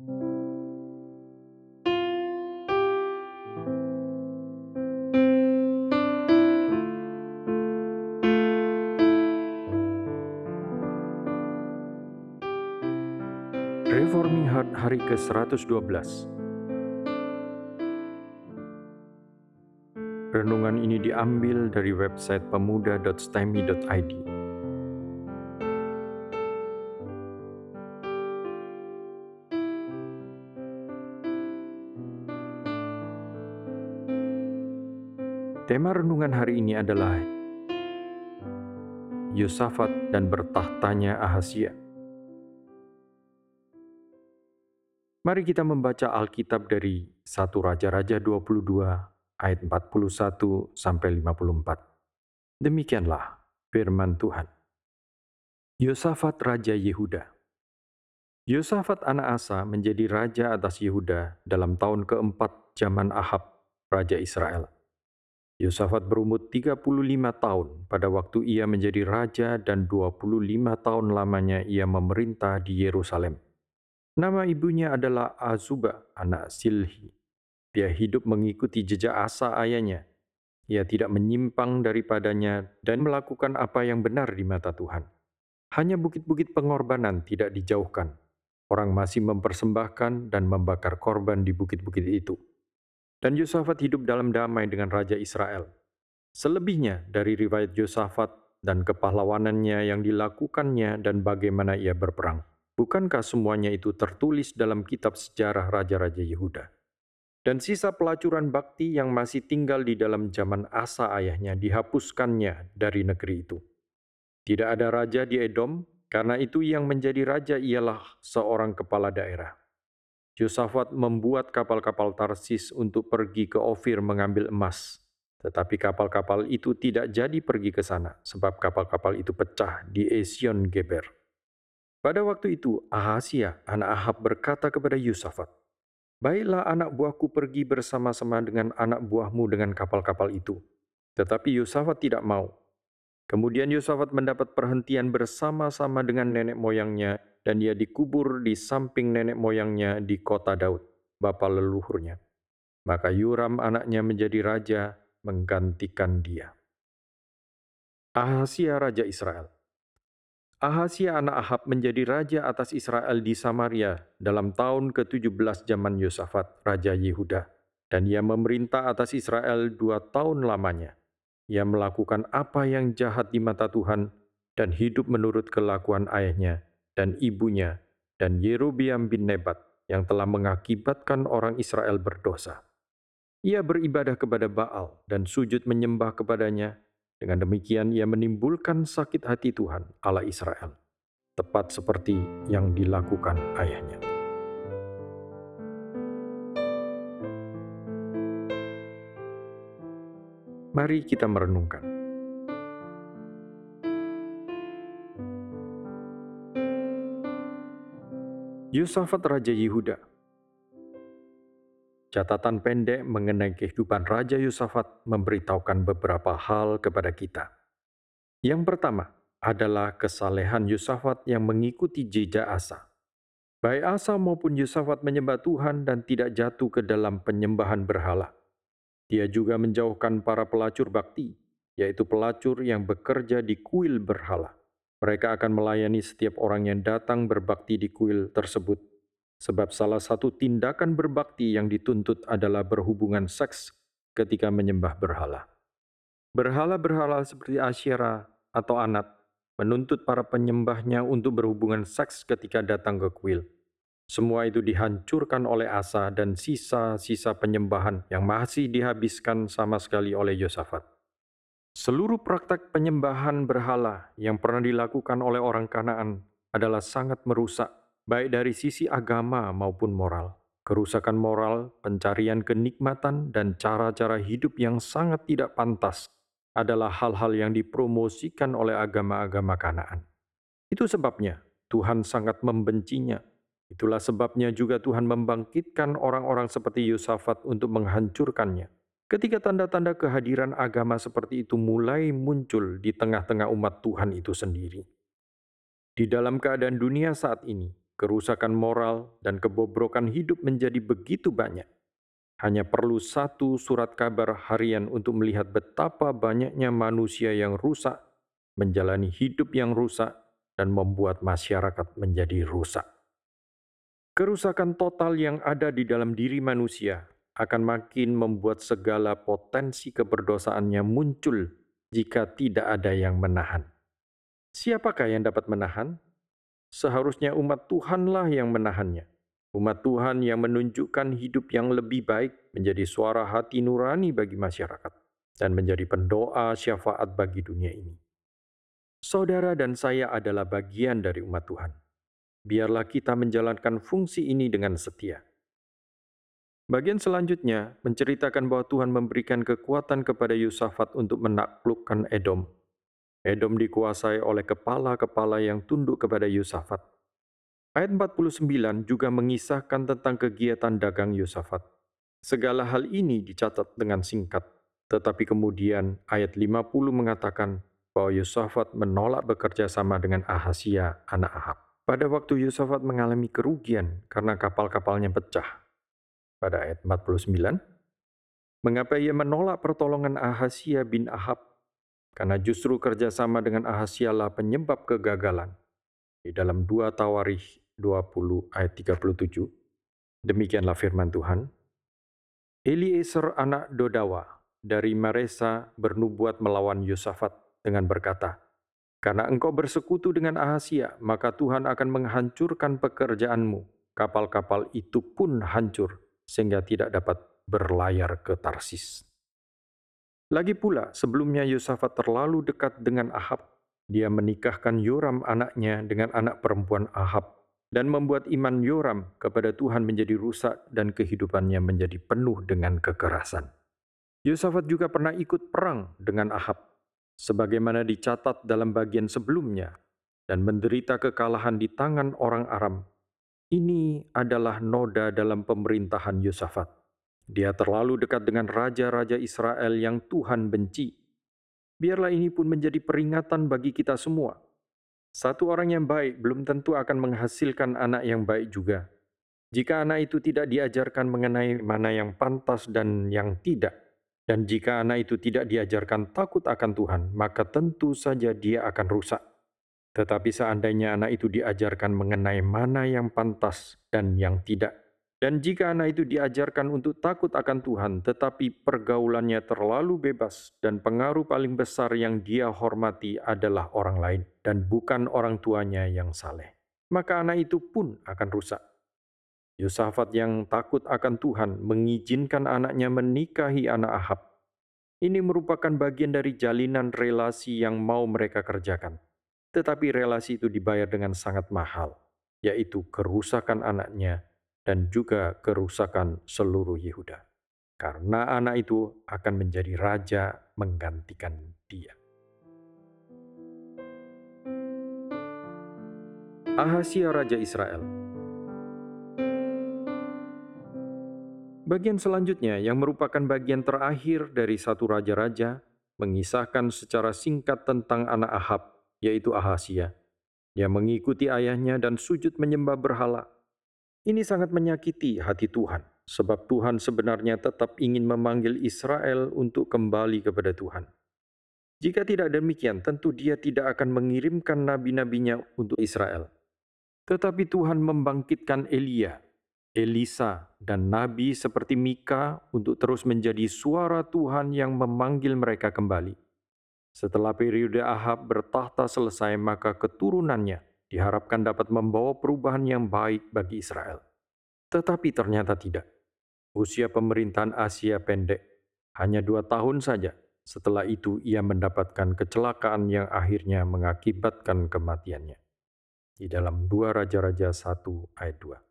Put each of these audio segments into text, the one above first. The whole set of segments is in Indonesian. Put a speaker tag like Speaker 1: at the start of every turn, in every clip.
Speaker 1: Reforming Heart hari ke-112 Renungan ini diambil dari website pemuda.stemi.id. Tema renungan hari ini adalah Yosafat dan bertahtanya Ahasia. Mari kita membaca Alkitab dari 1 Raja-Raja 22 ayat 41 sampai 54. Demikianlah firman Tuhan. Yosafat Raja Yehuda Yosafat anak Asa menjadi raja atas Yehuda dalam tahun keempat zaman Ahab, Raja Israel. Yosafat berumur 35 tahun pada waktu ia menjadi raja dan 25 tahun lamanya ia memerintah di Yerusalem. Nama ibunya adalah Azuba, anak Silhi. Dia hidup mengikuti jejak Asa ayahnya. Ia tidak menyimpang daripadanya dan melakukan apa yang benar di mata Tuhan. Hanya bukit-bukit pengorbanan tidak dijauhkan. Orang masih mempersembahkan dan membakar korban di bukit-bukit itu. Dan Yosafat hidup dalam damai dengan Raja Israel. Selebihnya dari riwayat Yosafat dan kepahlawanannya yang dilakukannya dan bagaimana ia berperang. Bukankah semuanya itu tertulis dalam kitab sejarah Raja-Raja Yehuda? Dan sisa pelacuran bakti yang masih tinggal di dalam zaman Asa ayahnya dihapuskannya dari negeri itu. Tidak ada raja di Edom, karena itu yang menjadi raja ialah seorang kepala daerah. Yosafat membuat kapal-kapal Tarsis untuk pergi ke Ofir mengambil emas. Tetapi kapal-kapal itu tidak jadi pergi ke sana, sebab kapal-kapal itu pecah di Esion Geber. Pada waktu itu, Ahasia, anak Ahab berkata kepada Yosafat, Baiklah anak buahku pergi bersama-sama dengan anak buahmu dengan kapal-kapal itu. Tetapi Yosafat tidak mau. Kemudian Yosafat mendapat perhentian bersama-sama dengan nenek moyangnya dan ia dikubur di samping nenek moyangnya di kota Daud, bapa leluhurnya. Maka Yuram anaknya menjadi raja menggantikan dia. Ahasia Raja Israel Ahasia anak Ahab menjadi raja atas Israel di Samaria dalam tahun ke-17 zaman Yosafat, Raja Yehuda. Dan ia memerintah atas Israel dua tahun lamanya. Ia melakukan apa yang jahat di mata Tuhan dan hidup menurut kelakuan ayahnya, dan ibunya dan Yerobiam bin Nebat yang telah mengakibatkan orang Israel berdosa. Ia beribadah kepada Baal dan sujud menyembah kepadanya. Dengan demikian ia menimbulkan sakit hati Tuhan Allah Israel, tepat seperti yang dilakukan ayahnya. Mari kita merenungkan. Yusafat Raja Yehuda Catatan pendek mengenai kehidupan Raja Yusafat memberitahukan beberapa hal kepada kita. Yang pertama adalah kesalehan Yusafat yang mengikuti jejak Asa. Baik Asa maupun Yusafat menyembah Tuhan dan tidak jatuh ke dalam penyembahan berhala. Dia juga menjauhkan para pelacur bakti, yaitu pelacur yang bekerja di kuil berhala. Mereka akan melayani setiap orang yang datang berbakti di kuil tersebut, sebab salah satu tindakan berbakti yang dituntut adalah berhubungan seks ketika menyembah berhala. Berhala-berhala seperti Asyera atau Anat menuntut para penyembahnya untuk berhubungan seks ketika datang ke kuil. Semua itu dihancurkan oleh Asa dan sisa-sisa penyembahan yang masih dihabiskan sama sekali oleh Yosafat. Seluruh praktek penyembahan berhala yang pernah dilakukan oleh orang Kanaan adalah sangat merusak, baik dari sisi agama maupun moral. Kerusakan moral, pencarian kenikmatan, dan cara-cara hidup yang sangat tidak pantas adalah hal-hal yang dipromosikan oleh agama-agama Kanaan. Itu sebabnya Tuhan sangat membencinya. Itulah sebabnya juga Tuhan membangkitkan orang-orang seperti Yosafat untuk menghancurkannya. Ketika tanda-tanda kehadiran agama seperti itu mulai muncul di tengah-tengah umat Tuhan itu sendiri. Di dalam keadaan dunia saat ini, kerusakan moral, dan kebobrokan hidup menjadi begitu banyak. Hanya perlu satu surat kabar harian untuk melihat betapa banyaknya manusia yang rusak, menjalani hidup yang rusak, dan membuat masyarakat menjadi rusak. Kerusakan total yang ada di dalam diri manusia akan makin membuat segala potensi keberdosaannya muncul jika tidak ada yang menahan. Siapakah yang dapat menahan? Seharusnya umat Tuhanlah yang menahannya. Umat Tuhan yang menunjukkan hidup yang lebih baik menjadi suara hati nurani bagi masyarakat dan menjadi pendoa syafaat bagi dunia ini. Saudara dan saya adalah bagian dari umat Tuhan. Biarlah kita menjalankan fungsi ini dengan setia. Bagian selanjutnya menceritakan bahwa Tuhan memberikan kekuatan kepada Yusafat untuk menaklukkan Edom Edom dikuasai oleh kepala-kepala yang tunduk kepada Yusafat. Ayat 49 juga mengisahkan tentang kegiatan dagang Yusafat. Segala hal ini dicatat dengan singkat, tetapi kemudian ayat 50 mengatakan bahwa Yusafat menolak bekerja sama dengan Ahasia, anak Ahab. Pada waktu Yusafat mengalami kerugian karena kapal-kapalnya pecah. Pada ayat 49, mengapa ia menolak pertolongan Ahasia bin Ahab karena justru kerjasama dengan Ahasialah penyebab kegagalan. Di dalam 2 Tawarikh 20 ayat 37, demikianlah firman Tuhan. Eliezer anak Dodawa dari Maresa bernubuat melawan Yosafat dengan berkata, Karena engkau bersekutu dengan Ahasia, maka Tuhan akan menghancurkan pekerjaanmu. Kapal-kapal itu pun hancur, sehingga tidak dapat berlayar ke Tarsis. Lagi pula, sebelumnya Yosafat terlalu dekat dengan Ahab. Dia menikahkan Yoram anaknya dengan anak perempuan Ahab dan membuat iman Yoram kepada Tuhan menjadi rusak dan kehidupannya menjadi penuh dengan kekerasan. Yosafat juga pernah ikut perang dengan Ahab, sebagaimana dicatat dalam bagian sebelumnya, dan menderita kekalahan di tangan orang Aram. Ini adalah noda dalam pemerintahan Yosafat. Dia terlalu dekat dengan raja-raja Israel yang Tuhan benci. Biarlah ini pun menjadi peringatan bagi kita semua. Satu orang yang baik belum tentu akan menghasilkan anak yang baik juga. Jika anak itu tidak diajarkan mengenai mana yang pantas dan yang tidak, dan jika anak itu tidak diajarkan takut akan Tuhan, maka tentu saja dia akan rusak. Tetapi seandainya anak itu diajarkan mengenai mana yang pantas dan yang tidak, dan jika anak itu diajarkan untuk takut akan Tuhan, tetapi pergaulannya terlalu bebas dan pengaruh paling besar yang dia hormati adalah orang lain dan bukan orang tuanya yang saleh, maka anak itu pun akan rusak. Yosafat yang takut akan Tuhan mengizinkan anaknya menikahi anak Ahab. Ini merupakan bagian dari jalinan relasi yang mau mereka kerjakan. Tetapi relasi itu dibayar dengan sangat mahal, yaitu kerusakan anaknya dan juga kerusakan seluruh Yehuda. Karena anak itu akan menjadi raja menggantikan dia. Ahasia Raja Israel Bagian selanjutnya yang merupakan bagian terakhir dari satu raja-raja mengisahkan secara singkat tentang anak Ahab, yaitu Ahasia. Dia mengikuti ayahnya dan sujud menyembah berhala ini sangat menyakiti hati Tuhan, sebab Tuhan sebenarnya tetap ingin memanggil Israel untuk kembali kepada Tuhan. Jika tidak demikian, tentu dia tidak akan mengirimkan nabi-nabinya untuk Israel. Tetapi Tuhan membangkitkan Elia, Elisa, dan nabi seperti Mika untuk terus menjadi suara Tuhan yang memanggil mereka kembali. Setelah periode Ahab bertahta selesai, maka keturunannya, diharapkan dapat membawa perubahan yang baik bagi Israel. Tetapi ternyata tidak. Usia pemerintahan Asia pendek, hanya dua tahun saja. Setelah itu ia mendapatkan kecelakaan yang akhirnya mengakibatkan kematiannya. Di dalam dua Raja-Raja 1 ayat 2.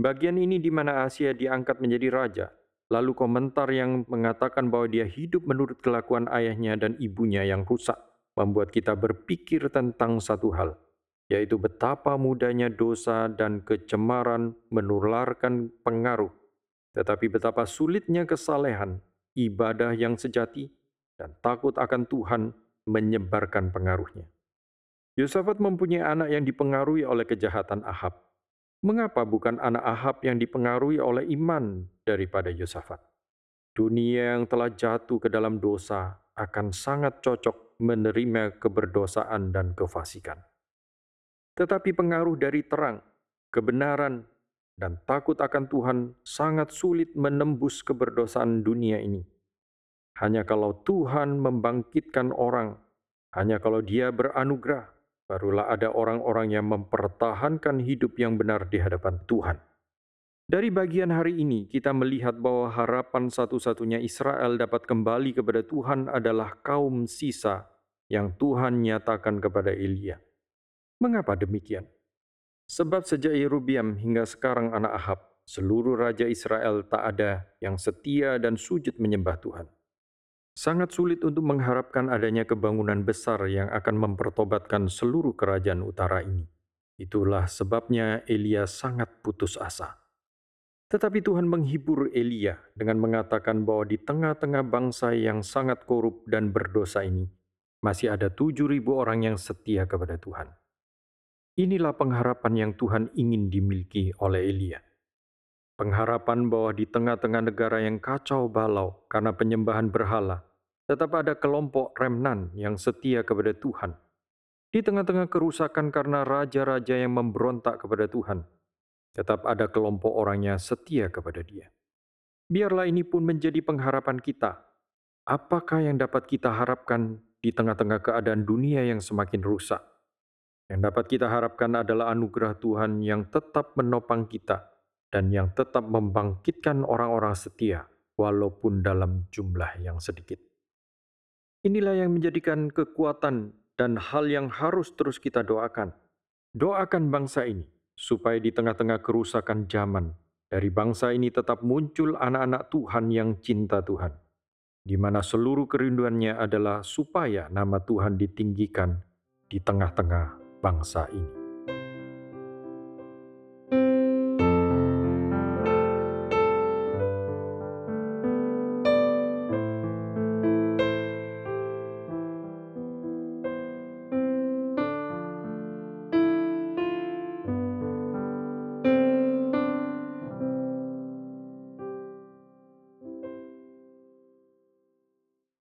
Speaker 1: Bagian ini di mana Asia diangkat menjadi raja, lalu komentar yang mengatakan bahwa dia hidup menurut kelakuan ayahnya dan ibunya yang rusak, membuat kita berpikir tentang satu hal, yaitu betapa mudahnya dosa dan kecemaran menularkan pengaruh, tetapi betapa sulitnya kesalehan, ibadah yang sejati, dan takut akan Tuhan menyebarkan pengaruhnya. Yosafat mempunyai anak yang dipengaruhi oleh kejahatan Ahab, Mengapa bukan anak Ahab yang dipengaruhi oleh iman daripada Yosafat? Dunia yang telah jatuh ke dalam dosa akan sangat cocok menerima keberdosaan dan kefasikan. Tetapi pengaruh dari terang, kebenaran, dan takut akan Tuhan sangat sulit menembus keberdosaan dunia ini. Hanya kalau Tuhan membangkitkan orang, hanya kalau Dia beranugerah, barulah ada orang-orang yang mempertahankan hidup yang benar di hadapan Tuhan. Dari bagian hari ini, kita melihat bahwa harapan satu-satunya Israel dapat kembali kepada Tuhan adalah kaum sisa yang Tuhan nyatakan kepada Elia. Mengapa demikian? Sebab sejak Yerubiam hingga sekarang anak Ahab, seluruh raja Israel tak ada yang setia dan sujud menyembah Tuhan. Sangat sulit untuk mengharapkan adanya kebangunan besar yang akan mempertobatkan seluruh kerajaan utara ini. Itulah sebabnya Elia sangat putus asa. Tetapi Tuhan menghibur Elia dengan mengatakan bahwa di tengah-tengah bangsa yang sangat korup dan berdosa ini, masih ada tujuh ribu orang yang setia kepada Tuhan. Inilah pengharapan yang Tuhan ingin dimiliki oleh Elia. Pengharapan bahwa di tengah-tengah negara yang kacau balau karena penyembahan berhala, tetap ada kelompok remnan yang setia kepada Tuhan. Di tengah-tengah kerusakan karena raja-raja yang memberontak kepada Tuhan, tetap ada kelompok orangnya setia kepada Dia. Biarlah ini pun menjadi pengharapan kita. Apakah yang dapat kita harapkan di tengah-tengah keadaan dunia yang semakin rusak? Yang dapat kita harapkan adalah anugerah Tuhan yang tetap menopang kita dan yang tetap membangkitkan orang-orang setia walaupun dalam jumlah yang sedikit. Inilah yang menjadikan kekuatan dan hal yang harus terus kita doakan. Doakan bangsa ini supaya di tengah-tengah kerusakan zaman, dari bangsa ini tetap muncul anak-anak Tuhan yang cinta Tuhan, di mana seluruh kerinduannya adalah supaya nama Tuhan ditinggikan di tengah-tengah bangsa ini.